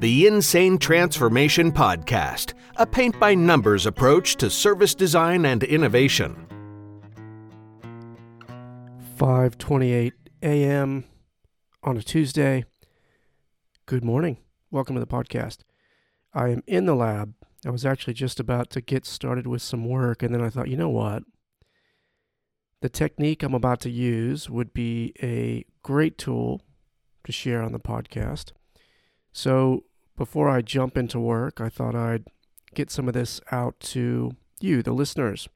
The Insane Transformation Podcast, a paint by numbers approach to service design and innovation. 5:28 a.m. on a Tuesday. Good morning. Welcome to the podcast. I am in the lab. I was actually just about to get started with some work and then I thought, you know what? The technique I'm about to use would be a great tool to share on the podcast. So, before I jump into work, I thought I'd get some of this out to you, the listeners.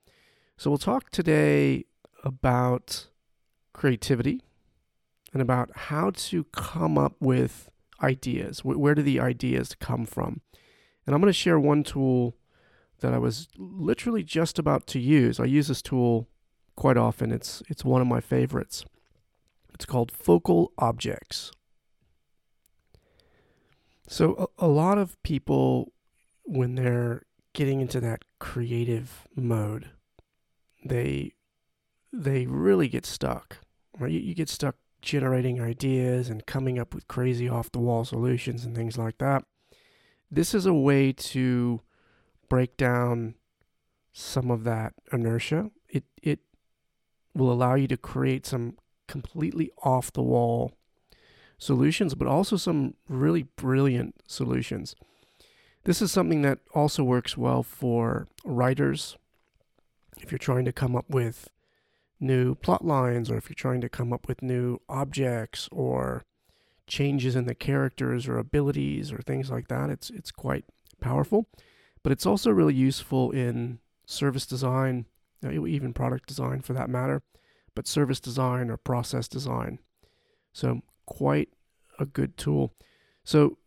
So, we'll talk today about creativity and about how to come up with ideas. Where do the ideas come from? And I'm going to share one tool that I was literally just about to use. I use this tool quite often. It's it's one of my favorites. It's called Focal Objects. So a, a lot of people when they're getting into that creative mode, they they really get stuck. Right? You, you get stuck generating ideas and coming up with crazy off the wall solutions and things like that. This is a way to break down some of that inertia. It it will allow you to create some completely off the wall solutions, but also some really brilliant solutions. This is something that also works well for writers. If you're trying to come up with new plot lines, or if you're trying to come up with new objects or changes in the characters or abilities or things like that, it's it's quite powerful. But it's also really useful in service design, even product design for that matter, but service design or process design. So quite a good tool. So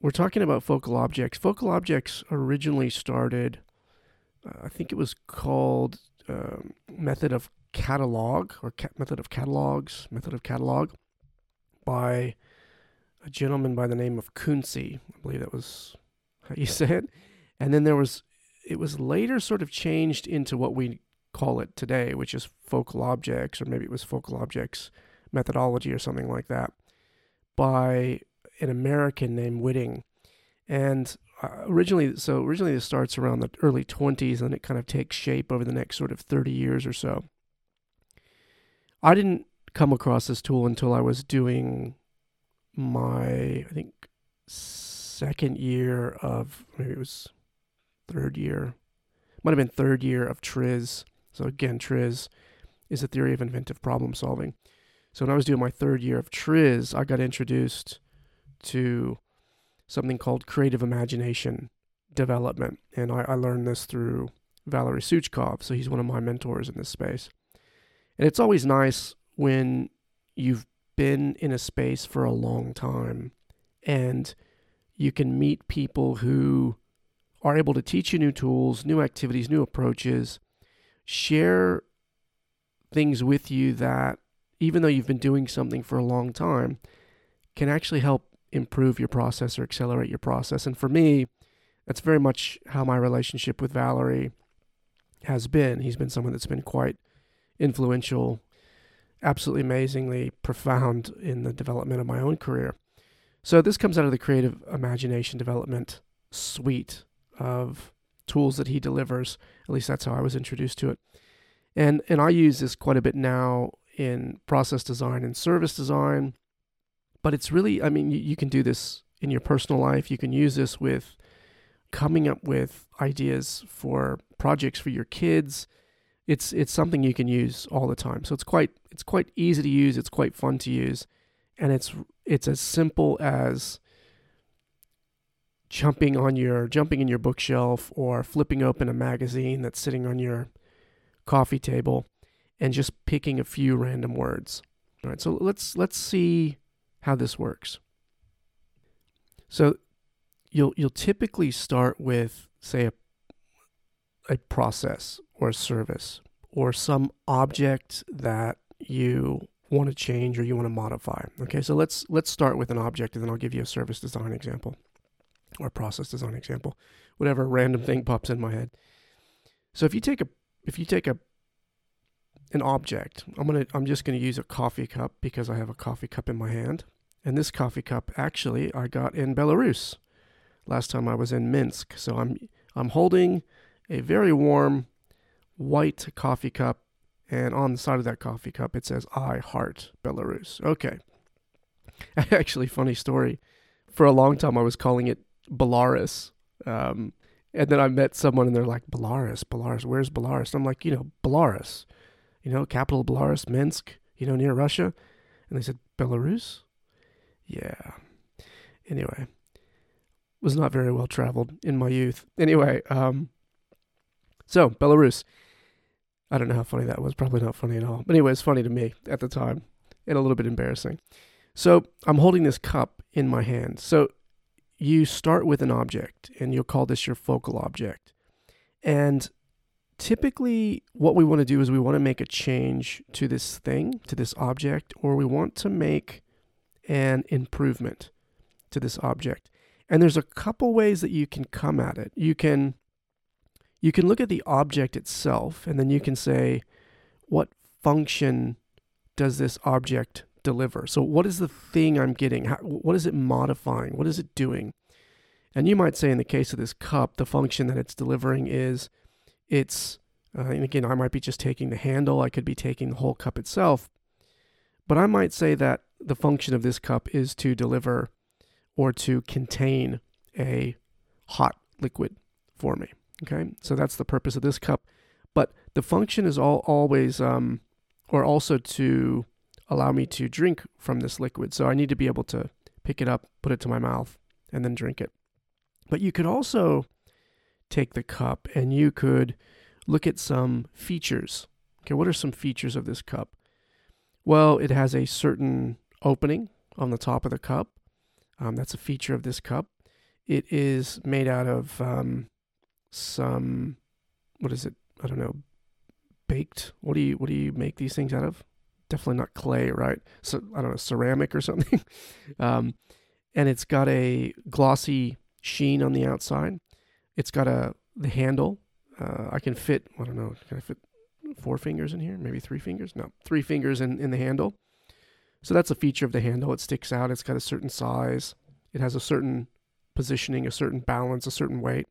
we're talking about focal objects. Focal objects originally started, uh, I think it was called uh, method of catalog or ca- method of catalogs, method of catalog by a gentleman by the name of Kunze. I believe that was how you say it. And then there was, it was later sort of changed into what we call it today, which is focal objects, or maybe it was focal objects methodology or something like that by an American named Whiting. And uh, originally, so originally this starts around the early 20s and it kind of takes shape over the next sort of 30 years or so. I didn't come across this tool until I was doing my, I think, second year of, maybe it was third year, might have been third year of TRIZ. So again, TRIZ is a theory of inventive problem solving. So when I was doing my third year of TRIZ, I got introduced to something called creative imagination development. And I, I learned this through Valery Souchkov. So he's one of my mentors in this space. And it's always nice when you've been in a space for a long time and you can meet people who are able to teach you new tools, new activities, new approaches, share things with you that even though you've been doing something for a long time, can actually help improve your process or accelerate your process. And for me, that's very much how my relationship with Valery has been. He's been someone that's been quite influential, absolutely amazingly profound in the development of my own career. So this comes out of the creative imagination development suite of tools that he delivers. At least that's how I was introduced to it. And and I use this quite a bit now in process design and service design. But it's really, I mean, you, you can do this in your personal life. You can use this with coming up with ideas for projects for your kids. It's it's something you can use all the time. So it's quite it's quite easy to use. It's quite fun to use, and it's it's as simple as jumping on your jumping in your bookshelf or flipping open a magazine that's sitting on your coffee table and just picking a few random words. All right, so let's let's see how this works. So you'll you'll typically start with say a a process or a service or some object that you want to change or you want to modify. Okay, so let's let's start with an object and then I'll give you a service design example or process design example. Whatever random thing pops in my head. So if you take a if you take a an object, I'm gonna I'm just gonna use a coffee cup because I have a coffee cup in my hand. And this coffee cup actually I got in Belarus last time I was in Minsk. So I'm I'm holding a very warm white coffee cup and on the side of that coffee cup it says I heart Belarus. Okay. Actually funny story. For a long time I was calling it Belarus. Um, and then I met someone and they're like, Belarus, Belarus, where's Belarus? And I'm like, you know, Belarus, you know, capital Belarus, Minsk, you know, near Russia. And they said, Belarus? Yeah. Anyway, was not very well traveled in my youth. Anyway, um, so Belarus. I don't know how funny that was. Probably not funny at all. But anyway, it's funny to me at the time and a little bit embarrassing. So I'm holding this cup in my hand. So you start with an object and you'll call this your focal object. And typically, what we want to do is we want to make a change to this thing, to this object, or we want to make an improvement to this object. And there's a couple ways that you can come at it. You can you can look at the object itself and then you can say what function does this object deliver. So, what is the thing I'm getting? How, what is it modifying? What is it doing? And you might say, in the case of this cup, the function that it's delivering is it's, uh, and again, I might be just taking the handle, I could be taking the whole cup itself. But I might say that the function of this cup is to deliver or to contain a hot liquid for me. Okay, so that's the purpose of this cup. But the function is all always, um, or also to allow me to drink from this liquid. So I need to be able to pick it up, put it to my mouth, and then drink it. But you could also take the cup and you could look at some features. Okay, what are some features of this cup? Well, it has a certain opening on the top of the cup. Um, that's a feature of this cup. It is made out of um, some, what is it? I don't know, baked. What do you what do you make these things out of? definitely not clay, right? So I don't know, ceramic or something. um, and it's got a glossy sheen on the outside. It's got a the handle. Uh, I can fit. I don't know. Can I fit four fingers in here? Maybe three fingers? No, three fingers in in the handle. So that's a feature of the handle. It sticks out. It's got a certain size. It has a certain positioning, a certain balance, a certain weight.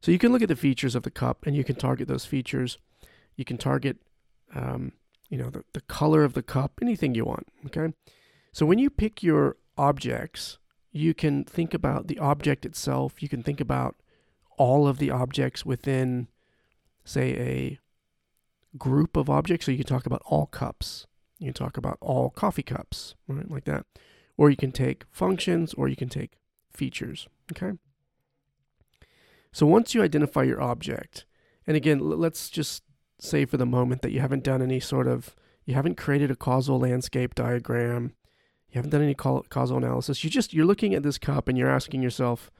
So you can look at the features of the cup and you can target those features. You can target um, you know, the, the color of the cup, anything you want. Okay. So when you pick your objects, you can think about the object itself. You can think about all of the objects within, say, a group of objects. So you can talk about all cups. You can talk about all coffee cups, right? Like that. Or you can take functions or you can take features. Okay. So once you identify your object, and again, let's just say for the moment that you haven't done any sort of, you haven't created a causal landscape diagram, you haven't done any causal analysis. You just, you're looking at this cup and you're asking yourself,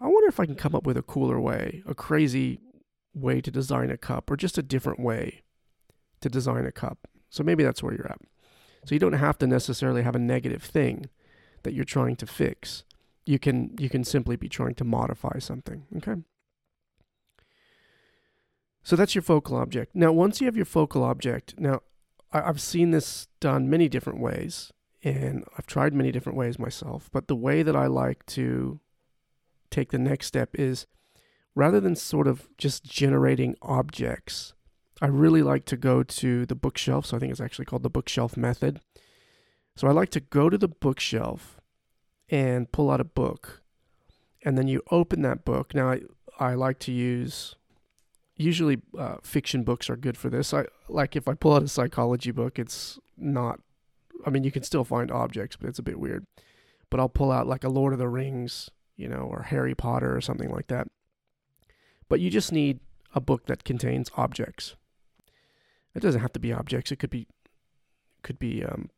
I wonder if I can come up with a cooler way, a crazy way to design a cup, or just a different way to design a cup. So maybe that's where you're at. So you don't have to necessarily have a negative thing that you're trying to fix. You can you can simply be trying to modify something. Okay. So that's your focal object. Now, once you have your focal object, now I've seen this done many different ways, and I've tried many different ways myself. But the way that I like to take the next step is rather than sort of just generating objects, I really like to go to the bookshelf. So I think it's actually called the bookshelf method. So I like to go to the bookshelf and pull out a book. And then you open that book. Now, I, I like to use usually uh, fiction books are good for this. I like if I pull out a psychology book, it's not. I mean, you can still find objects, but it's a bit weird. But I'll pull out like a Lord of the Rings, you know, or Harry Potter or something like that. But you just need a book that contains objects. It doesn't have to be objects. It could be, could be, um,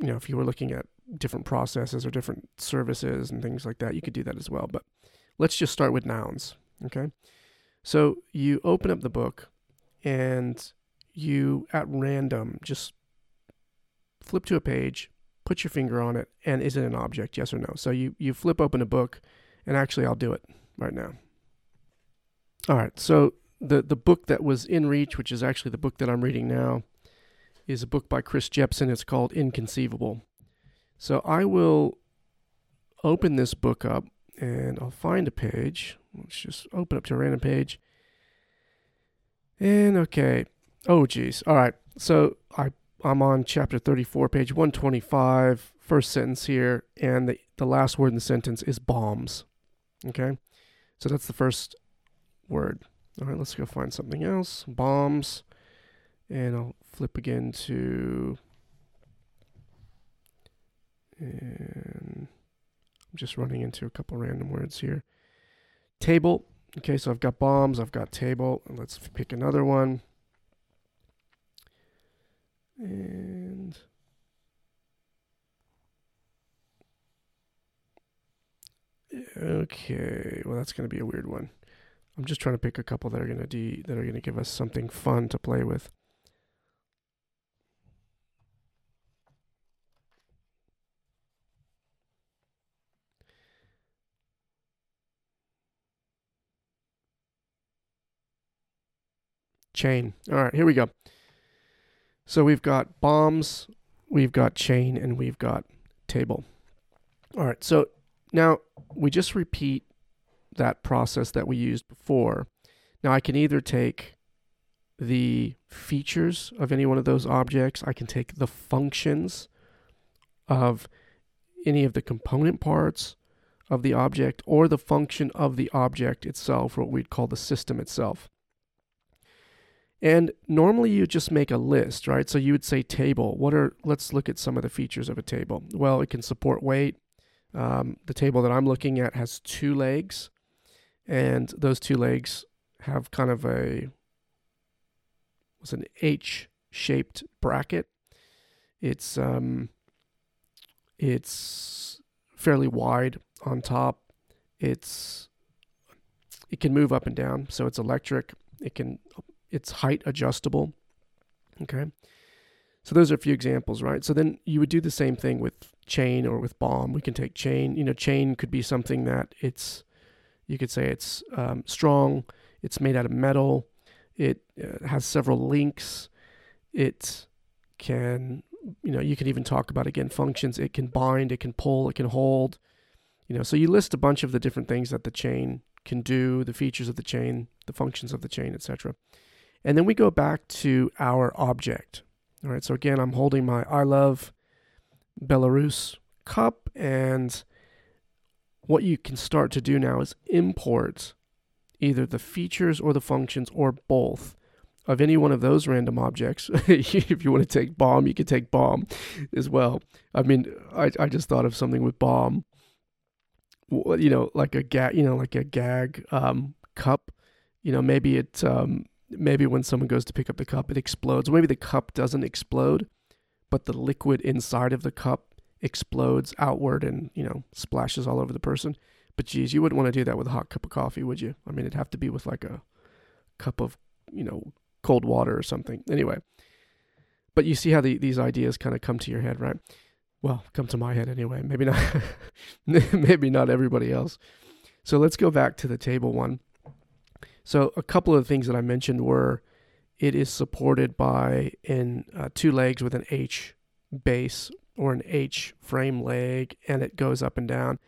you know, if you were looking at different processes or different services and things like that, you could do that as well. But let's just start with nouns. Okay. So you open up the book and you at random just flip to a page, put your finger on it, and is it an object? Yes or no? So you, you flip open a book, and actually, I'll do it right now. All right, so the, the book that was in reach, which is actually the book that I'm reading now, is a book by Chris Jepson. It's called Inconceivable. So I will open this book up and I'll find a page. Let's just open up to a random page. And okay. Oh geez. All right. So I I'm on chapter 34, page 125, first sentence here, and the, the last word in the sentence is bombs. Okay? So that's the first word. All right, let's go find something else. Bombs. And I'll flip again to. And I'm just running into a couple random words here. Table. Okay, so I've got bombs, I've got table. Let's pick another one. And okay, well that's going to be a weird one. I'm just trying to pick a couple that are going to de- that are going to give us something fun to play with. Chain. All right, here we go. So we've got bombs, we've got chain, and we've got table. All right, so now we just repeat that process that we used before. Now I can either take the features of any one of those objects, I can take the functions of any of the component parts of the object, or the function of the object itself, what we'd call the system itself. And normally you just make a list, right? So you would say table. What are, let's look at some of the features of a table. Well, it can support weight. Um, the table that I'm looking at has two legs, and those two legs have kind of a, what's an H shaped bracket. It's, um, it's fairly wide on top. It's, it can move up and down, so it's electric. It can it's height adjustable. Okay. So those are a few examples, right? So then you would do the same thing with chain or with bomb. We can take chain. You know, chain could be something that it's, you could say it's um, strong. It's made out of metal. It uh, has several links. It can, you know, you can even talk about again functions. It can bind. It can pull. It can hold. You know, so you list a bunch of the different things that the chain can do, the features of the chain, the functions of the chain, etc. And then we go back to our object. All right, so again, I'm holding my I love Belarus cup, and what you can start to do now is import either the features or the functions or both of any one of those random objects. if you want to take bomb, you can take bomb as well. I mean, I, I just thought of something with bomb. You know, like a gag, you know, like a gag um, cup. You know, maybe it um, maybe when someone goes to pick up the cup, it explodes. Maybe the cup doesn't explode, but the liquid inside of the cup explodes outward and, you know, splashes all over the person. But geez, you wouldn't want to do that with a hot cup of coffee, would you? I mean, it'd have to be with like a cup of, you know, cold water or something. Anyway, but you see how the, these ideas kind of come to your head, right? Well, come to my head anyway. Maybe not, maybe not everybody else. So let's go back to the table one. So a couple of things that I mentioned were it is supported by in uh, two legs with an H base or an H frame leg, and it goes up and down.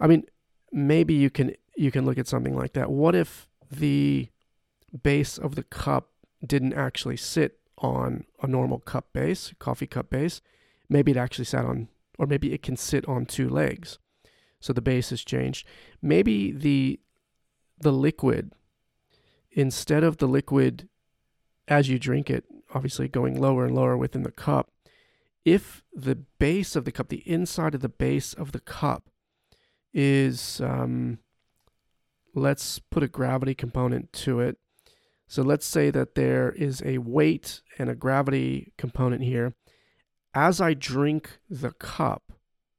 I mean, maybe you can you can look at something like that. What if the base of the cup didn't actually sit on a normal cup base, coffee cup base? Maybe it actually sat on, or maybe it can sit on two legs. So the base has changed. Maybe the the liquid instead of the liquid as you drink it, obviously going lower and lower within the cup, if the base of the cup, the inside of the base of the cup, is, um, let's put a gravity component to it. So let's say that there is a weight and a gravity component here. As I drink the cup,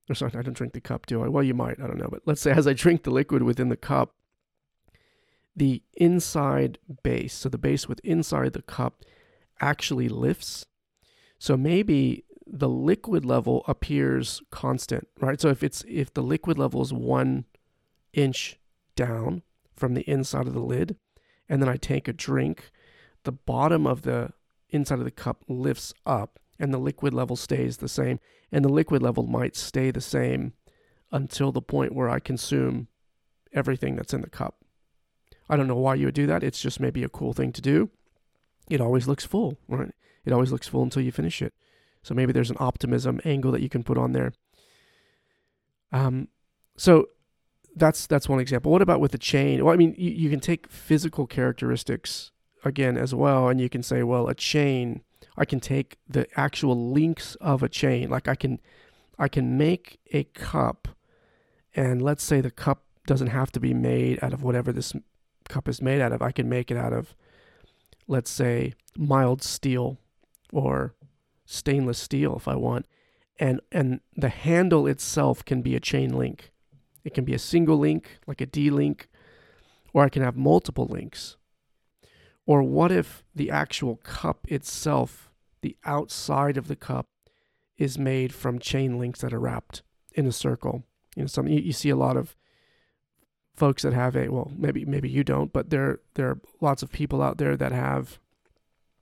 or sorry, I don't drink the cup, do I? Well, you might, I don't know. But let's say as I drink the liquid within the cup, the inside base, so the base with inside the cup actually lifts. So maybe the liquid level appears constant, right? So if it's if the liquid level is one inch down from the inside of the lid, and then I take a drink, the bottom of the inside of the cup lifts up and the liquid level stays the same. And the liquid level might stay the same until the point where I consume everything that's in the cup. I don't know why you would do that. It's just maybe a cool thing to do. It always looks full, right? It always looks full until you finish it. So maybe there's an optimism angle that you can put on there. Um, so that's that's one example. What about with the chain? Well, I mean, you, you can take physical characteristics again as well, and you can say, well, a chain. I can take the actual links of a chain. Like I can, I can make a cup, and let's say the cup doesn't have to be made out of whatever this cup is made out of. I can make it out of, let's say, mild steel or stainless steel if I want. And and the handle itself can be a chain link. It can be a single link, like a D link, or I can have multiple links. Or what if the actual cup itself, the outside of the cup, is made from chain links that are wrapped in a circle? You know, some you, you see a lot of folks that have a well maybe maybe you don't but there there are lots of people out there that have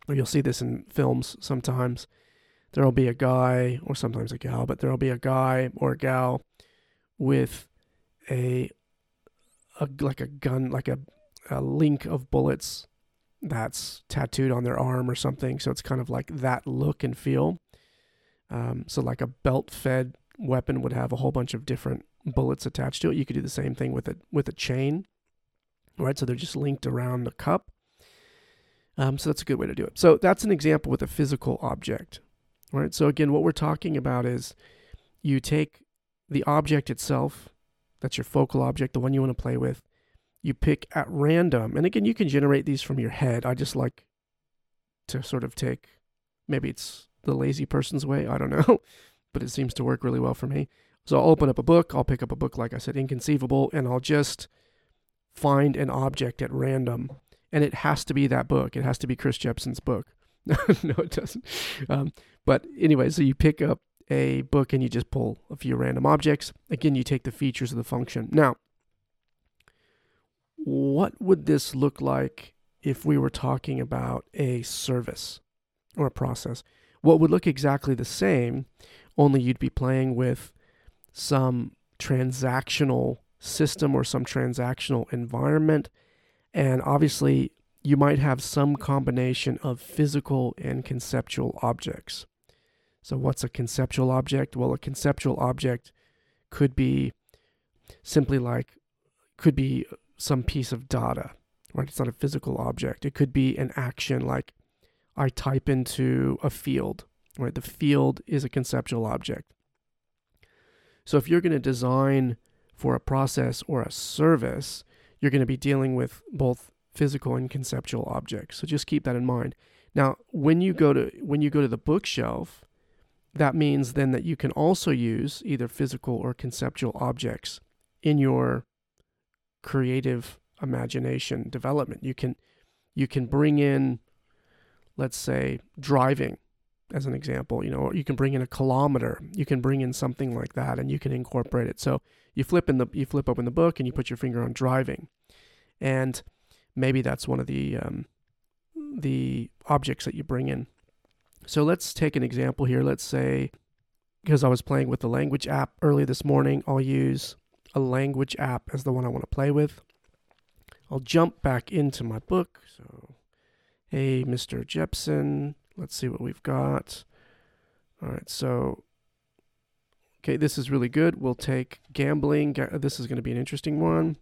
or you'll see this in films sometimes. There'll be a guy or sometimes a gal but there'll be a guy or a gal with a, a like a gun like a, a link of bullets that's tattooed on their arm or something. So it's kind of like that look and feel. Um, so like a belt fed weapon would have a whole bunch of different bullets attached to it. You could do the same thing with it with a chain, right? So they're just linked around the cup. Um, so that's a good way to do it. So that's an example with a physical object, right? So again, what we're talking about is you take the object itself, that's your focal object, the one you want to play with. You pick at random, and again, you can generate these from your head. I just like to sort of take, maybe it's the lazy person's way, I don't know, but it seems to work really well for me. So I'll open up a book, I'll pick up a book, like I said, Inconceivable, and I'll just find an object at random. And it has to be that book. It has to be Chris Jepson's book. no, it doesn't. Um, but anyway, so you pick up a book and you just pull a few random objects. Again, you take the features of the function. Now, what would this look like if we were talking about a service or a process? What would look exactly the same, only you'd be playing with some transactional system or some transactional environment. And obviously, you might have some combination of physical and conceptual objects. So, what's a conceptual object? Well, a conceptual object could be simply like, could be some piece of data, right? It's not a physical object. It could be an action like I type into a field, right? The field is a conceptual object. So if you're going to design for a process or a service, you're going to be dealing with both physical and conceptual objects. So just keep that in mind. Now, when you go to when you go to the bookshelf, that means then that you can also use either physical or conceptual objects in your creative imagination development. You can you can bring in let's say driving as an example, you know, you can bring in a kilometer, you can bring in something like that, and you can incorporate it. So you flip in the you flip open the book and you put your finger on driving, and maybe that's one of the um, the objects that you bring in. So let's take an example here. Let's say because I was playing with the language app early this morning, I'll use a language app as the one I want to play with. I'll jump back into my book. So, hey, Mr. Jepson, Let's see what we've got. All right, so okay, this is really good. We'll take gambling. This is going to be an interesting one.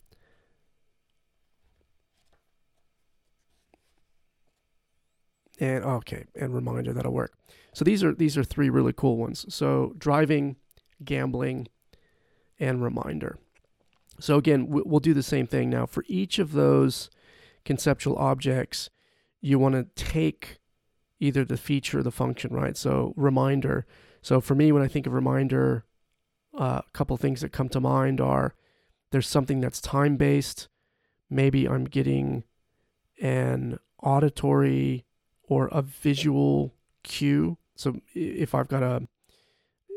And okay, and reminder that'll work. So these are these are three really cool ones. So driving, gambling, and reminder. So again, we'll do the same thing now for each of those conceptual objects. You want to take either the feature or the function, right? So reminder. So for me, when I think of reminder, uh, a couple things that come to mind are there's something that's time based, maybe I'm getting an auditory or a visual cue. So if I've got a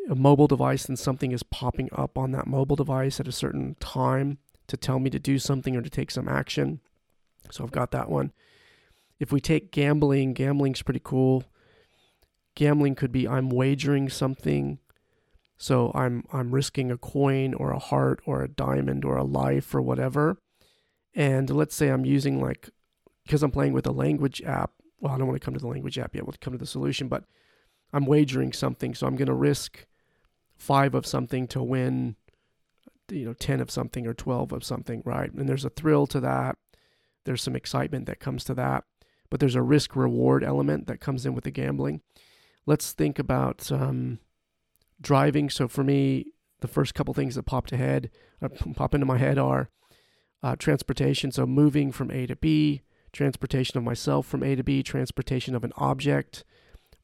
a mobile device and something is popping up on that mobile device at a certain time to tell me to do something or to take some action. So I've got that one. If we take gambling, gambling's pretty cool. Gambling could be I'm wagering something. So I'm I'm risking a coin or a heart or a diamond or a life or whatever. And let's say I'm using like because I'm playing with a language app. Well, I don't want to come to the language app yet. We'll come to the solution, but I'm wagering something. So I'm going to risk five of something to win, you know, 10 of something or 12 of something, right? And there's a thrill to that. There's some excitement that comes to that, but there's a risk reward element that comes in with the gambling. Let's think about um, driving. So for me, the first couple things that popped ahead, uh, pop into my head are uh, transportation. So moving from A to B, transportation of myself from A to B, transportation of an object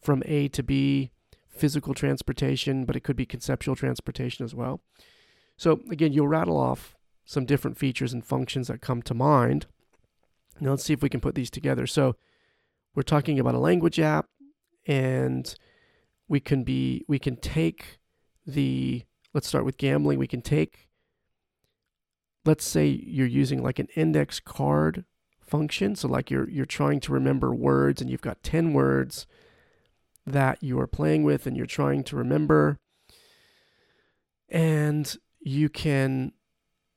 from A to B, physical transportation, but it could be conceptual transportation as well. So, again, you'll rattle off some different features and functions that come to mind. Now, let's see if we can put these together. So, we're talking about a language app, and we can be we can take the let's start with gambling. We can take let's say you're using like an index card function. So like you're you're trying to remember words and you've got 10 words that you are playing with and you're trying to remember. And you can,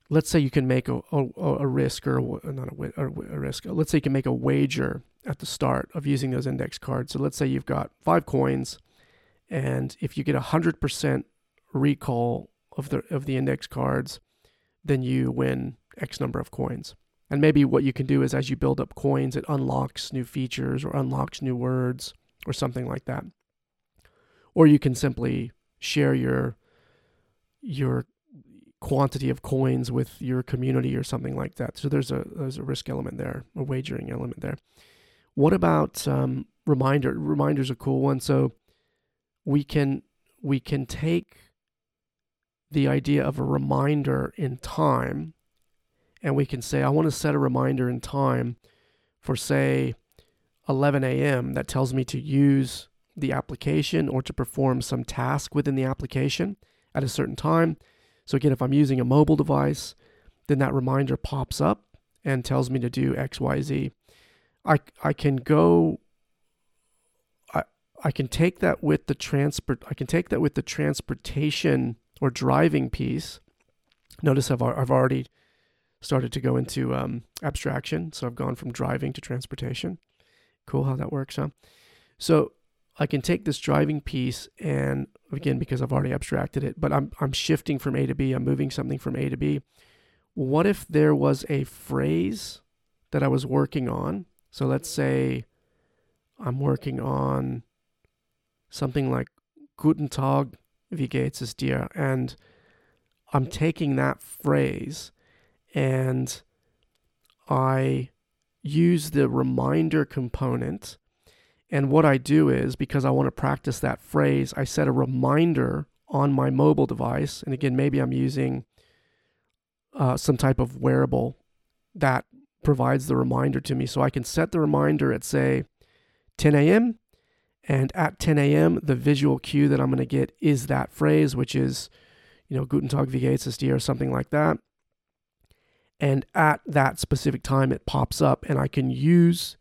let's say you can make a, a, a risk or a, not a, a risk, let's say you can make a wager at the start of using those index cards. So let's say you've got five coins, and if you get a 100% recall of the, of the index cards, then you win X number of coins. And maybe what you can do is as you build up coins, it unlocks new features or unlocks new words or something like that. Or you can simply share your your quantity of coins with your community or something like that. So there's a there's a risk element there, a wagering element there. What about um, reminder? Reminders a cool one. So we can we can take the idea of a reminder in time, and we can say I want to set a reminder in time for say 11 a.m. that tells me to use the application or to perform some task within the application at a certain time. So, again, if I'm using a mobile device, then that reminder pops up and tells me to do X, Y, Z. I, I can go, I, I can take that with the transport, I can take that with the transportation or driving piece. Notice I've, I've already started to go into um, abstraction. So I've gone from driving to transportation. Cool how that works, huh? So I can take this driving piece and again because I've already abstracted it, but I'm I'm shifting from A to B, I'm moving something from A to B. What if there was a phrase that I was working on? So let's say I'm working on something like Guten Tag, wie geht's es dir? And I'm taking that phrase and I use the reminder component. And what I do is because I want to practice that phrase, I set a reminder on my mobile device. And again, maybe I'm using uh, some type of wearable that provides the reminder to me. So I can set the reminder at, say, 10 a.m. And at 10 a.m., the visual cue that I'm going to get is that phrase, which is, you know, Guten Tag, wie geht's dir, or something like that and at that specific time it pops up and I can use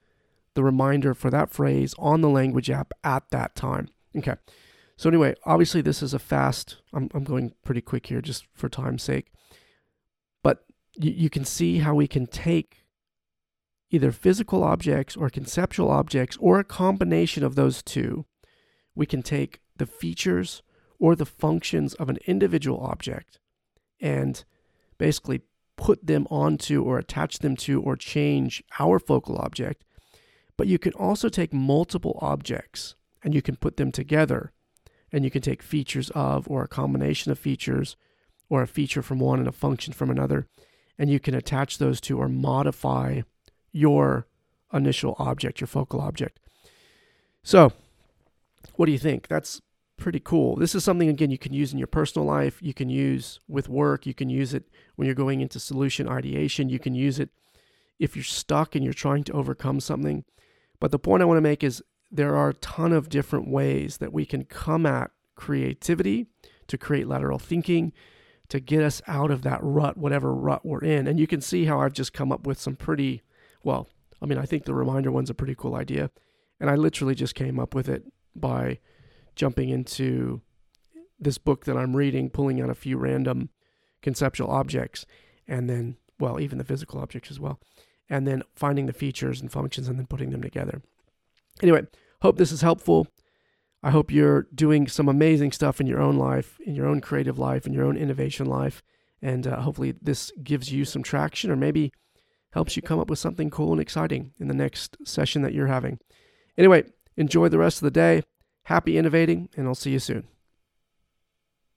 the reminder for that phrase on the language app at that time. Okay. So anyway, obviously this is a fast I'm I'm going pretty quick here just for time's sake. But you, you can see how we can take either physical objects or conceptual objects or a combination of those two. We can take the features or the functions of an individual object and basically put them onto or attach them to or change our focal object, but you can also take multiple objects and you can put them together and you can take features of or a combination of features or a feature from one and a function from another and you can attach those to or modify your initial object, your focal object. So, what do you think? That's pretty cool. This is something, again, you can use in your personal life. You can use with work. You can use it when you're going into solution ideation. You can use it if you're stuck and you're trying to overcome something. But the point I want to make is there are a ton of different ways that we can come at creativity to create lateral thinking, to get us out of that rut, whatever rut we're in. And you can see how I've just come up with some pretty, well, I mean, I think the reminder one's a pretty cool idea. And I literally just came up with it by jumping into this book that I'm reading, pulling out a few random conceptual objects, and then, well, even the physical objects as well, and then finding the features and functions and then putting them together. Anyway, hope this is helpful. I hope you're doing some amazing stuff in your own life, in your own creative life, in your own innovation life. And uh, hopefully, this gives you some traction or maybe helps you come up with something cool and exciting in the next session that you're having. Anyway, enjoy the rest of the day. Happy innovating, and I'll see you soon.